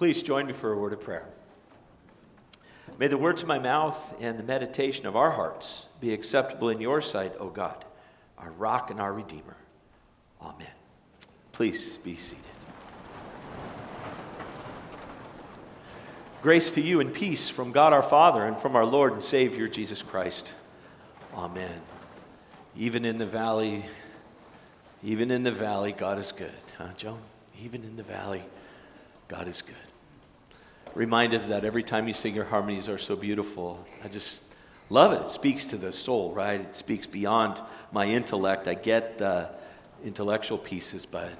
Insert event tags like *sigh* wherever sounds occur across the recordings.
Please join me for a word of prayer. May the words of my mouth and the meditation of our hearts be acceptable in your sight, O God, our rock and our redeemer. Amen. Please be seated. Grace to you and peace from God our Father and from our Lord and Savior Jesus Christ. Amen. Even in the valley, even in the valley, God is good. Huh, Joan? Even in the valley, God is good. Reminded that every time you sing your harmonies are so beautiful. I just love it. It speaks to the soul, right? It speaks beyond my intellect. I get the intellectual pieces, but it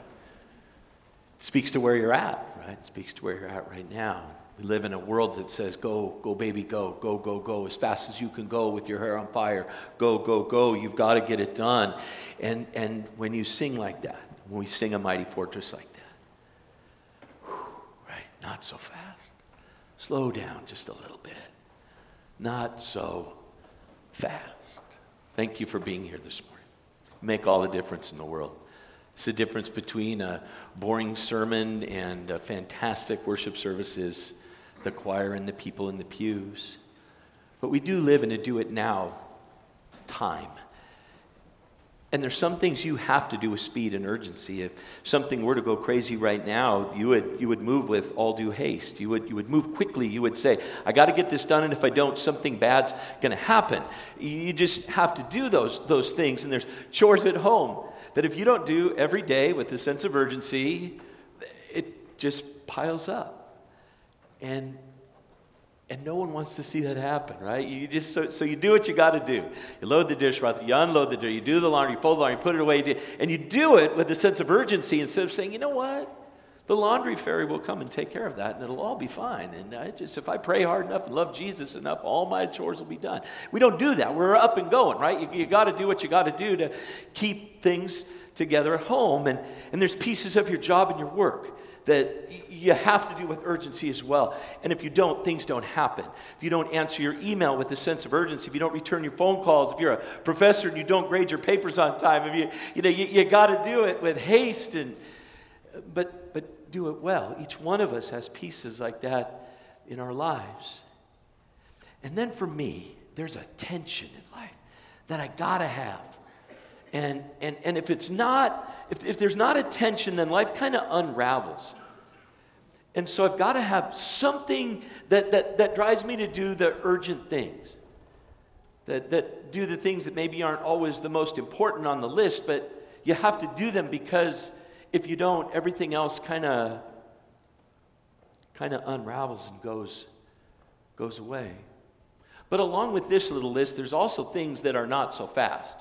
speaks to where you're at, right? It speaks to where you're at right now. We live in a world that says, go, go, baby, go, go, go, go, as fast as you can go with your hair on fire. Go, go, go. You've got to get it done. And, and when you sing like that, when we sing a mighty fortress like that, whew, right, not so fast. Slow down just a little bit. Not so fast. Thank you for being here this morning. Make all the difference in the world. It's the difference between a boring sermon and a fantastic worship services the choir and the people in the pews. But we do live in a do it now time. And there's some things you have to do with speed and urgency. If something were to go crazy right now, you would, you would move with all due haste. You would, you would move quickly. You would say, I got to get this done, and if I don't, something bad's going to happen. You just have to do those, those things. And there's chores at home that if you don't do every day with a sense of urgency, it just piles up. And and no one wants to see that happen, right? You just so, so you do what you got to do. You load the dishwasher, you unload the dish, you do the laundry, you fold the laundry, you put it away, and you do it with a sense of urgency instead of saying, you know what, the laundry fairy will come and take care of that, and it'll all be fine. And I just if I pray hard enough and love Jesus enough, all my chores will be done. We don't do that. We're up and going, right? You, you got to do what you got to do to keep things together at home, and and there's pieces of your job and your work that you have to do with urgency as well. And if you don't, things don't happen. If you don't answer your email with a sense of urgency, if you don't return your phone calls, if you're a professor and you don't grade your papers on time, if you, you know, you, you got to do it with haste and, but, but do it well. Each one of us has pieces like that in our lives. And then for me, there's a tension in life that I got to have. And, and, and if it's not, if, if there's not a tension, then life kind of unravels. And so I've got to have something that, that, that drives me to do the urgent things, that, that do the things that maybe aren't always the most important on the list, but you have to do them because if you don't, everything else kind of kind of unravels and goes goes away. But along with this little list, there's also things that are not so fast.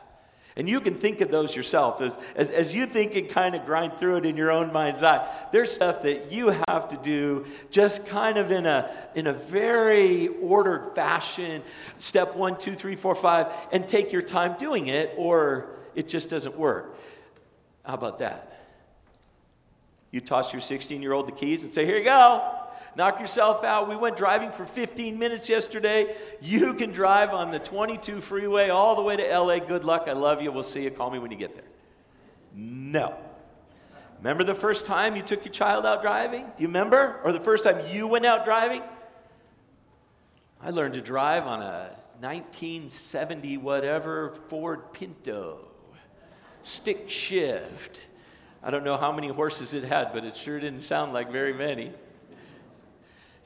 And you can think of those yourself. As, as, as, you think and kind of grind through it in your own mind's eye, there's stuff that you have to do just kind of in a, in a very ordered fashion. Step one, two, three, four, five, and take your time doing it, or it just doesn't work. How about that? You toss your 16 year old the keys and say, Here you go. Knock yourself out. We went driving for 15 minutes yesterday. You can drive on the 22 freeway all the way to LA. Good luck. I love you. We'll see you. Call me when you get there. No. Remember the first time you took your child out driving? Do you remember? Or the first time you went out driving? I learned to drive on a 1970 whatever Ford Pinto, stick shift. I don't know how many horses it had, but it sure didn't sound like very many.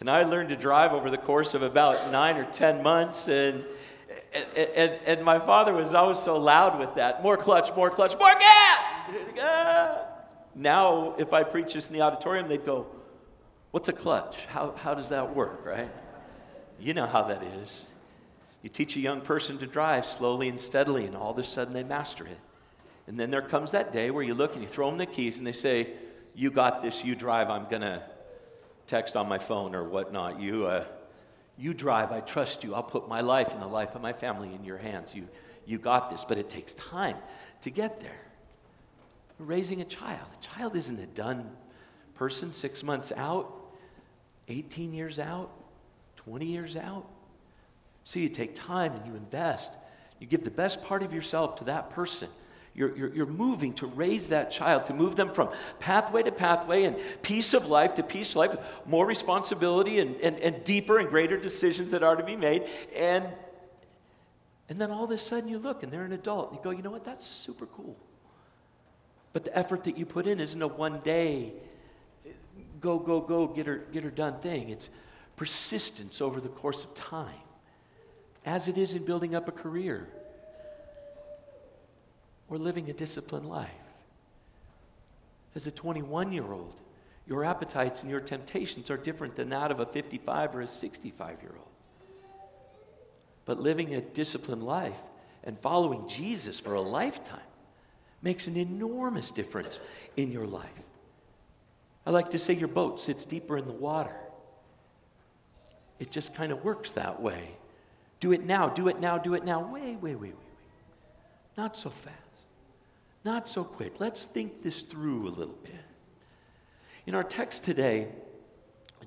And I learned to drive over the course of about nine or 10 months. And, and, and my father was always so loud with that more clutch, more clutch, more gas. Now, if I preach this in the auditorium, they'd go, What's a clutch? How, how does that work, right? You know how that is. You teach a young person to drive slowly and steadily, and all of a sudden they master it. And then there comes that day where you look and you throw them the keys and they say, You got this, you drive, I'm going to text on my phone or whatnot. You, uh, you drive. I trust you. I'll put my life and the life of my family in your hands. You, you got this. But it takes time to get there. raising a child. A child isn't a done person six months out, 18 years out, 20 years out. So you take time and you invest. You give the best part of yourself to that person. You're, you're, you're, moving to raise that child, to move them from pathway to pathway and piece of life to piece of life with more responsibility and, and, and deeper and greater decisions that are to be made. And, and then all of a sudden you look and they're an adult. And you go, you know what? That's super cool. But the effort that you put in isn't a one day, go, go, go, get her, get her done thing. It's persistence over the course of time, as it is in building up a career or living a disciplined life. As a 21 year old, your appetites and your temptations are different than that of a 55 or a 65 year old. But living a disciplined life and following Jesus for a lifetime makes an enormous difference in your life. I like to say your boat sits deeper in the water. It just kind of works that way. Do it now, do it now, do it now. Wait, wait, wait, wait, wait. Not so fast. Not so quick. Let's think this through a little bit. In our text today,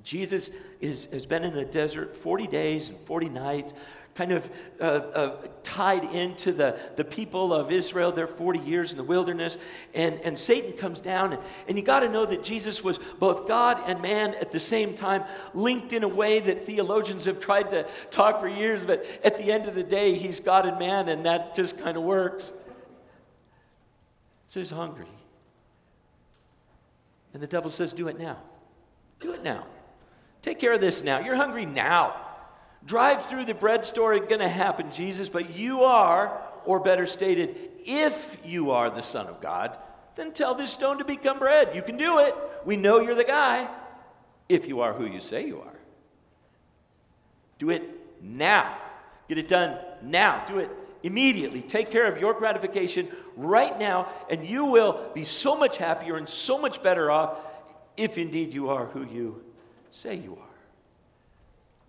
Jesus is, has been in the desert 40 days and 40 nights, kind of uh, uh, tied into the, the people of Israel, their 40 years in the wilderness. And, and Satan comes down. And, and you got to know that Jesus was both God and man at the same time, linked in a way that theologians have tried to talk for years. But at the end of the day, he's God and man, and that just kind of works. So he's hungry. And the devil says, Do it now. Do it now. Take care of this now. You're hungry now. Drive through the bread store, it's going to happen, Jesus, but you are, or better stated, if you are the Son of God, then tell this stone to become bread. You can do it. We know you're the guy, if you are who you say you are. Do it now. Get it done now. Do it immediately. Take care of your gratification right now, and you will be so much happier and so much better off if indeed you are who you say you are.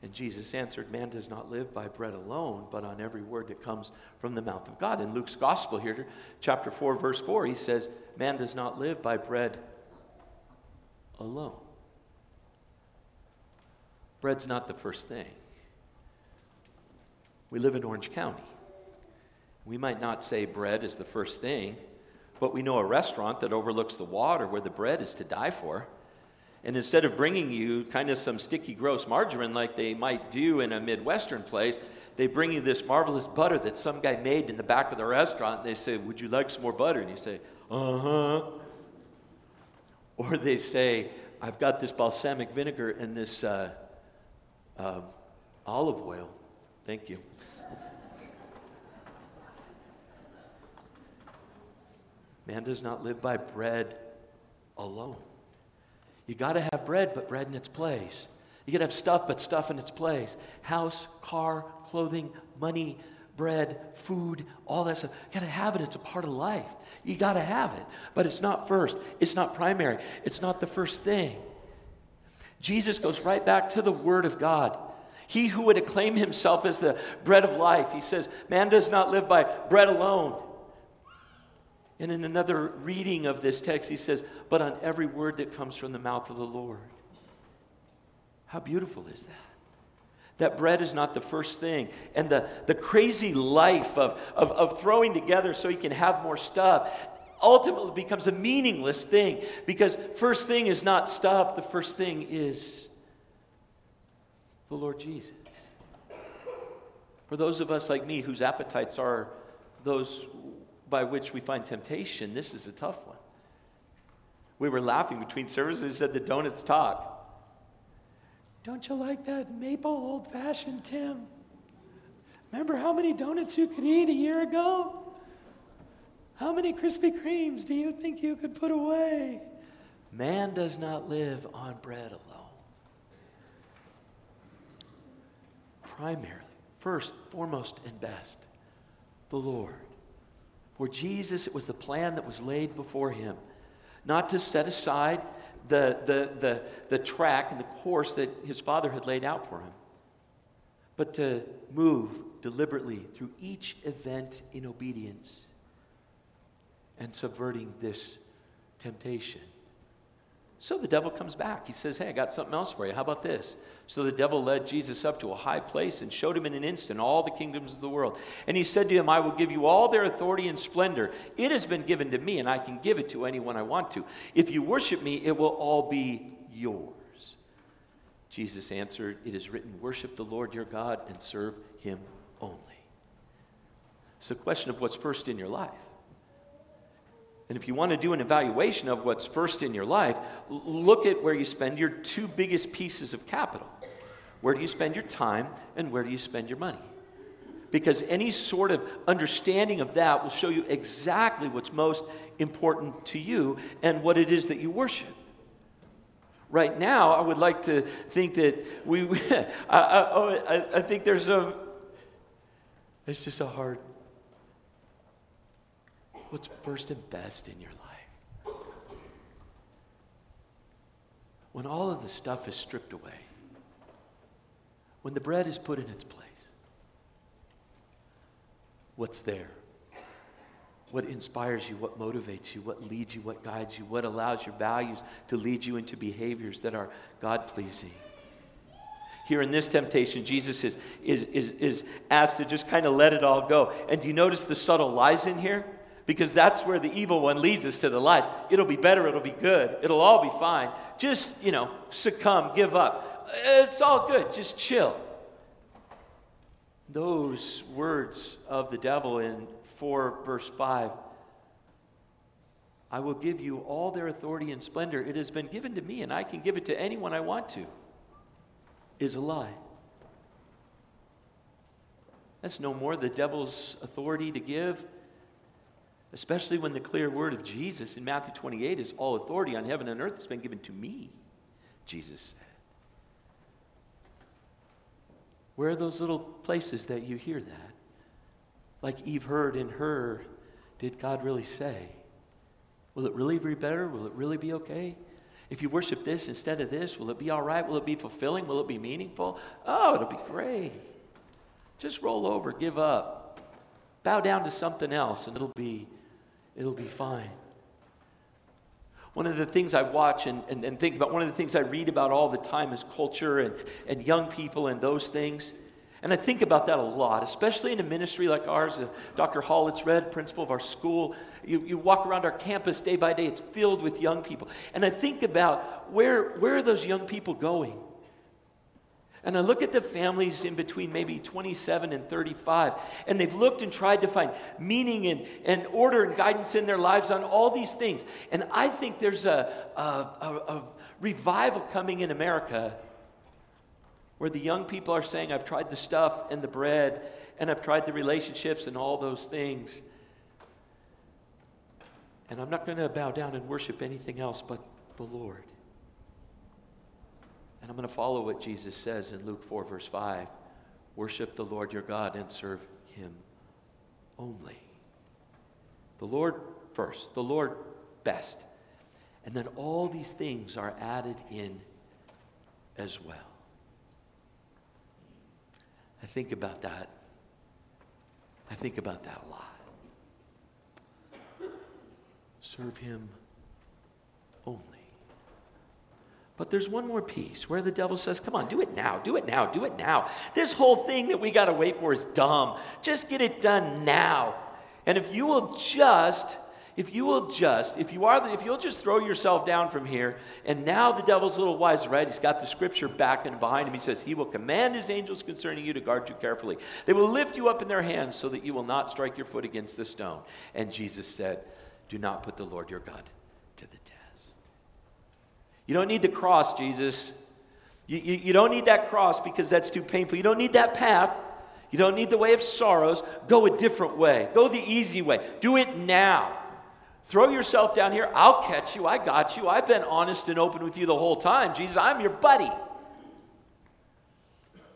And Jesus answered, Man does not live by bread alone, but on every word that comes from the mouth of God. In Luke's gospel here, chapter 4, verse 4, he says, Man does not live by bread alone. Bread's not the first thing. We live in Orange County. We might not say bread is the first thing, but we know a restaurant that overlooks the water where the bread is to die for. And instead of bringing you kind of some sticky, gross margarine like they might do in a Midwestern place, they bring you this marvelous butter that some guy made in the back of the restaurant. And they say, Would you like some more butter? And you say, Uh huh. Or they say, I've got this balsamic vinegar and this uh, uh, olive oil. Thank you. Man does not live by bread alone. You got to have bread, but bread in its place. You got to have stuff, but stuff in its place. House, car, clothing, money, bread, food, all that stuff. You got to have it. It's a part of life. You got to have it. But it's not first, it's not primary, it's not the first thing. Jesus goes right back to the Word of God. He who would acclaim himself as the bread of life, he says, Man does not live by bread alone, and in another reading of this text, he says, But on every word that comes from the mouth of the Lord. How beautiful is that? That bread is not the first thing. And the, the crazy life of, of, of throwing together so you can have more stuff ultimately becomes a meaningless thing because first thing is not stuff, the first thing is the Lord Jesus. For those of us like me whose appetites are those by which we find temptation, this is a tough one. We were laughing between services and said the donuts talk. Don't you like that maple old fashioned, Tim? Remember how many donuts you could eat a year ago? How many Krispy Kremes do you think you could put away? Man does not live on bread alone. Primarily, first, foremost, and best, the Lord. For Jesus, it was the plan that was laid before him, not to set aside the, the, the, the track and the course that his father had laid out for him, but to move deliberately through each event in obedience and subverting this temptation. So the devil comes back. He says, Hey, I got something else for you. How about this? So the devil led Jesus up to a high place and showed him in an instant all the kingdoms of the world. And he said to him, I will give you all their authority and splendor. It has been given to me, and I can give it to anyone I want to. If you worship me, it will all be yours. Jesus answered, It is written, Worship the Lord your God and serve him only. It's a question of what's first in your life. And if you want to do an evaluation of what's first in your life, look at where you spend your two biggest pieces of capital. Where do you spend your time and where do you spend your money? Because any sort of understanding of that will show you exactly what's most important to you and what it is that you worship. Right now, I would like to think that we, *laughs* I, oh, I, I think there's a, it's just a hard what's first and best in your life. When all of the stuff is stripped away, when the bread is put in its place, what's there? What inspires you, what motivates you, what leads you, what guides you, what allows your values to lead you into behaviors that are God pleasing. Here in this temptation, Jesus is, is, is, is asked to just kind of let it all go. And do you notice the subtle lies in here? Because that's where the evil one leads us to the lies. It'll be better, it'll be good, it'll all be fine. Just, you know, succumb, give up. It's all good, just chill. Those words of the devil in 4 verse 5 I will give you all their authority and splendor. It has been given to me, and I can give it to anyone I want to, is a lie. That's no more the devil's authority to give Especially when the clear word of Jesus in Matthew 28 is all authority on heaven and earth has been given to me, Jesus said. Where are those little places that you hear that? Like Eve heard in her, did God really say? Will it really be better? Will it really be okay? If you worship this instead of this, will it be all right? Will it be fulfilling? Will it be meaningful? Oh, it'll be great. Just roll over, give up, bow down to something else, and it'll be it'll be fine. One of the things I watch and, and, and, think about, one of the things I read about all the time is culture and, and young people and those things. And I think about that a lot, especially in a ministry like ours. Uh, Dr. Hall, it's read, principal of our school. You, you walk around our campus day by day, it's filled with young people. And I think about where, where are those young people going? And I look at the families in between maybe 27 and 35, and they've looked and tried to find meaning and, and order and guidance in their lives on all these things. And I think there's a, a, a, a revival coming in America where the young people are saying, I've tried the stuff and the bread, and I've tried the relationships and all those things. And I'm not going to bow down and worship anything else but the Lord. And I'm going to follow what Jesus says in Luke 4, verse 5 Worship the Lord your God and serve him only. The Lord first, the Lord best. And then all these things are added in as well. I think about that. I think about that a lot. Serve him only. But there's one more piece where the devil says, Come on, do it now, do it now, do it now. This whole thing that we got to wait for is dumb. Just get it done now. And if you will just, if you will just, if you are, the, if you'll just throw yourself down from here, and now the devil's a little wise, right? He's got the scripture back and behind him. He says, He will command His angels concerning you to guard you carefully. They will lift you up in their hands so that you will not strike your foot against the stone. And Jesus said, Do not put the Lord your God to the test. You don't need the cross, Jesus. You, you, you, don't need that cross because that's too painful. You don't need that path. You don't need the way of sorrows. Go a different way. Go the easy way. Do it now. Throw yourself down here. I'll catch you. I got you. I've been honest and open with you the whole time. Jesus, I'm your buddy.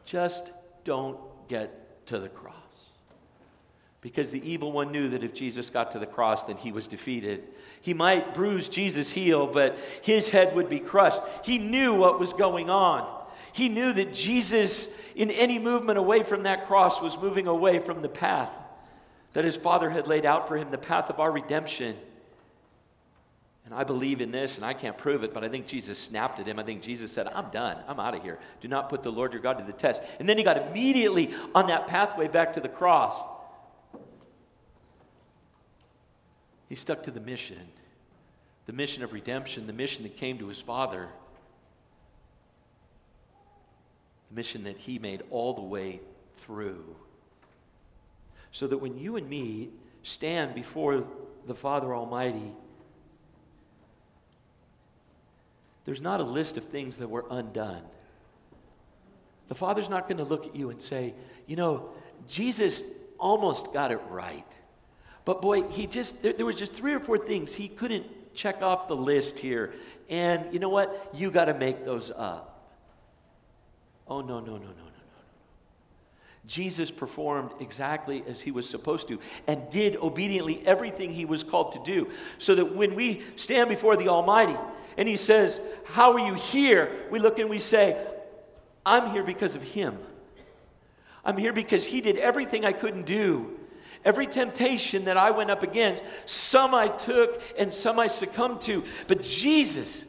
Just don't get to the cross. Because the evil one knew that if Jesus got to the cross, then he was defeated. He might bruise Jesus' heel, but his head would be crushed. He knew what was going on. He knew that Jesus, in any movement away from that cross, was moving away from the path that his Father had laid out for him, the path of our redemption. And I believe in this, and I can't prove it, but I think Jesus snapped at him. I think Jesus said, I'm done. I'm out of here. Do not put the Lord your God to the test. And then he got immediately on that pathway back to the cross. He stuck to the mission the mission of redemption, the mission that came to his Father, the mission that he made all the way through. So that when you and me stand before the Father Almighty, there's not a list of things that were undone. The Father's not going to look at you and say, you know, Jesus almost got it right. But boy, he just, there, there was just three or four things he couldn't check off the list here. And you know what? You got to make those up. Oh, no, no, no, no, no. No. Jesus performed exactly as he was supposed to and did obediently everything he was called to do. So that when we stand before the Almighty and he says, How are you here? We look and we say, I'm here because of him. I'm here because he did everything I couldn't do. Every temptation that I went up against, some I took and some I succumbed to. But Jesus,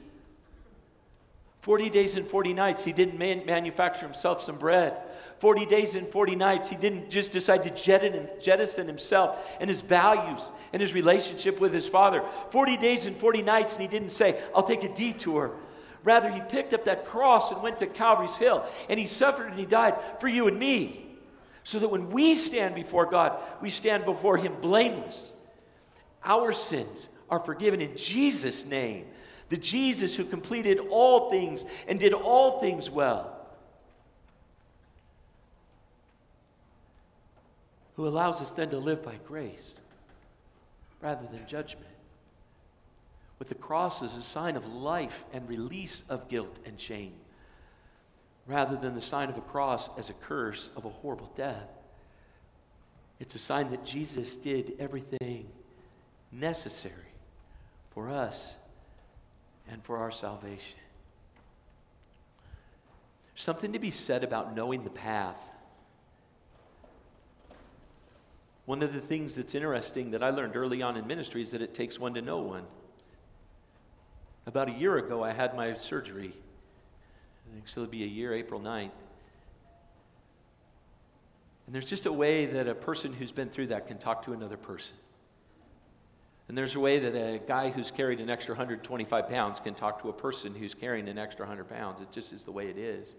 40 days and 40 nights, he didn't man- manufacture himself some bread. 40 days and 40 nights, he didn't just decide to jettison himself and his values and his relationship with his father. 40 days and 40 nights, and he didn't say, I'll take a detour. Rather, he picked up that cross and went to Calvary's Hill, and he suffered and he died for you and me. So that when we stand before God, we stand before him blameless. Our sins are forgiven in Jesus' name. The Jesus who completed all things and did all things well. who allows us then to live by grace rather than judgment. With the cross as a sign of life and release of guilt and shame, rather than the sign of a cross as a curse of a horrible death. It's a sign that Jesus did everything necessary for us and for our salvation. something to be said about knowing the path One of the things that's interesting that I learned early on in ministry is that it takes one to know one. About a year ago, I had my surgery. Think it'll be a year, April 9th. And there's just a way that a person who's been through that can talk to another person. And there's a way that a guy who's carried an extra 125 pounds can talk to a person who's carrying an extra 100 pounds. It just is the way it is.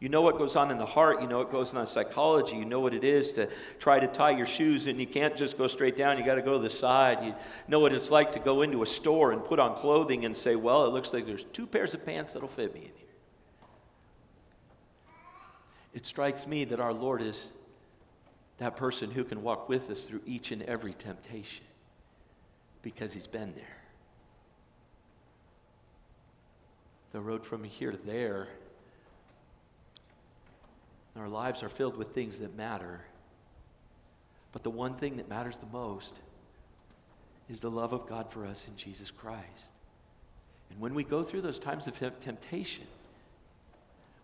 You know what goes on in the heart. You know what goes on in psychology. You know what it is to try to tie your shoes, and you can't just go straight down. You got to go to the side. You know what it's like to go into a store and put on clothing and say, "Well, it looks like there's two pairs of pants that'll fit me in here." It strikes me that our Lord is that person who can walk with us through each and every temptation because He's been there. The road from here to there our lives are filled with things that matter. But the one thing that matters the most is the love of God for us in Jesus Christ. And when we go through those times of temptation,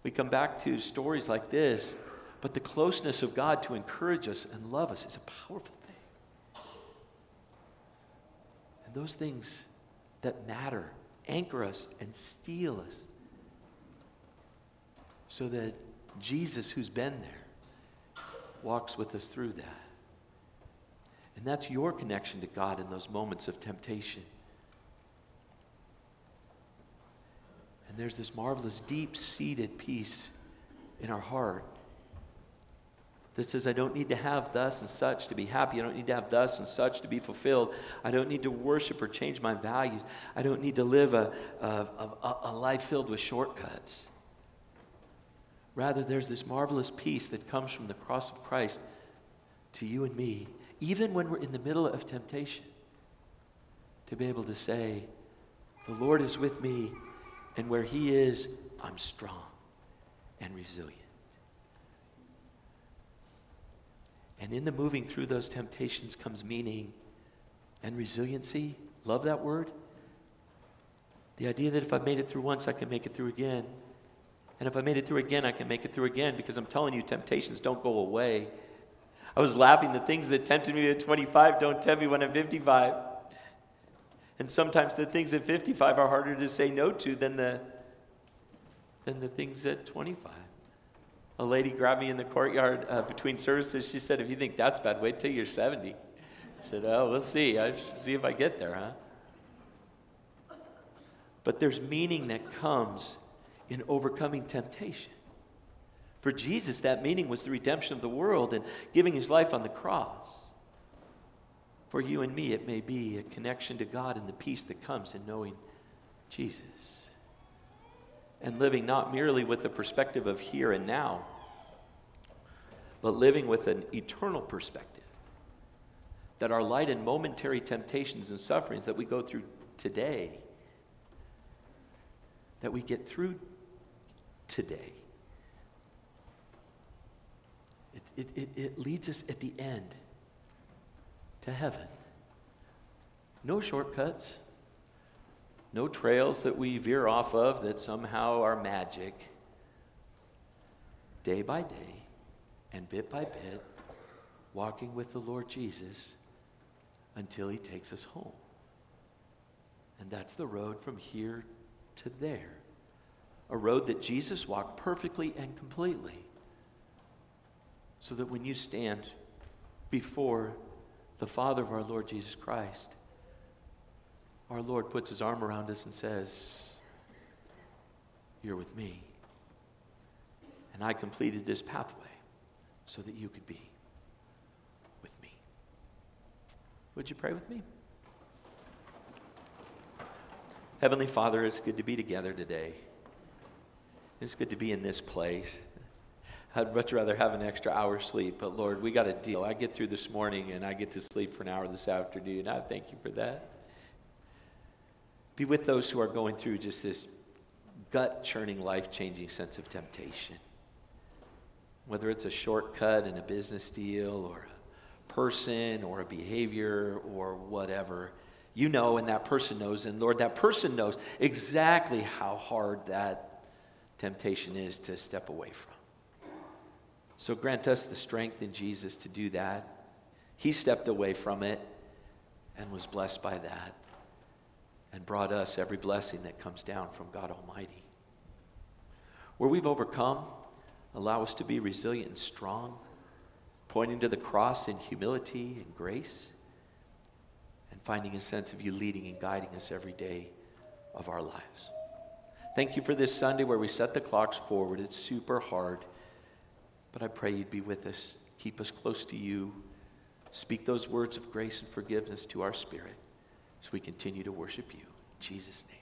we come back to stories like this, but the closeness of God to encourage us and love us is a powerful thing. And those things that matter anchor us and steel us so that Jesus, who's been there, walks with us through that. And that's your connection to God in those moments of temptation. And there's this marvelous, deep seated peace in our heart that says, I don't need to have thus and such to be happy. I don't need to have thus and such to be fulfilled. I don't need to worship or change my values. I don't need to live a, a, a, a life filled with shortcuts. Rather, there's this marvelous peace that comes from the cross of Christ to you and me, even when we're in the middle of temptation, to be able to say, The Lord is with me, and where He is, I'm strong and resilient. And in the moving through those temptations comes meaning and resiliency. Love that word. The idea that if I've made it through once, I can make it through again. And if I made it through again, I can make it through again because I'm telling you, temptations don't go away. I was laughing. The things that tempted me at 25 don't tempt me when I'm 55. And sometimes the things at 55 are harder to say no to than the, than the things at 25. A lady grabbed me in the courtyard uh, between services. She said, If you think that's bad, wait till you're 70. I said, Oh, we'll see. I'll see if I get there, huh? But there's meaning that comes in overcoming temptation. For Jesus, that meaning was the redemption of the world and giving his life on the cross. For you and me, it may be a connection to God and the peace that comes in knowing Jesus. And living not merely with the perspective of here and now, but living with an eternal perspective. That our light and momentary temptations and sufferings that we go through today, that we get through today, it, it, it, it leads us at the end to heaven. No shortcuts, no trails that we veer off of that somehow are magic. Day by day and bit by bit, walking with the Lord Jesus until he takes us home. And that's the road from here to there. A road that Jesus walked perfectly and completely. So that when you stand before the Father of our Lord Jesus Christ, our Lord puts his arm around us and says, You're with me. And I completed this pathway so that you could be with me. Would you pray with me? Heavenly Father, it's good to be together today. It's good to be in this place. I'd much rather have an extra hour sleep, but Lord, we got a deal. I get through this morning and I get to sleep for an hour this afternoon. I thank you for that. Be with those who are going through just this gut churning, life changing sense of temptation. Whether it's a shortcut in a business deal or a person or a behavior or whatever, you know, and that person knows. And Lord, that person knows exactly how hard that temptation is to step away from. So grant us the strength in Jesus to do that. He stepped away from it and was blessed by that and brought us every blessing that comes down from God Almighty. Where we've overcome, allow us to be resilient and strong, pointing to the cross in humility and grace, and finding a sense of you leading and guiding us every day of our lives. Thank you for this Sunday where we set the clocks forward. It's super hard. But I pray you'd be with us, keep us close to you, speak those words of grace and forgiveness to our spirit as we continue to worship you. In Jesus' name.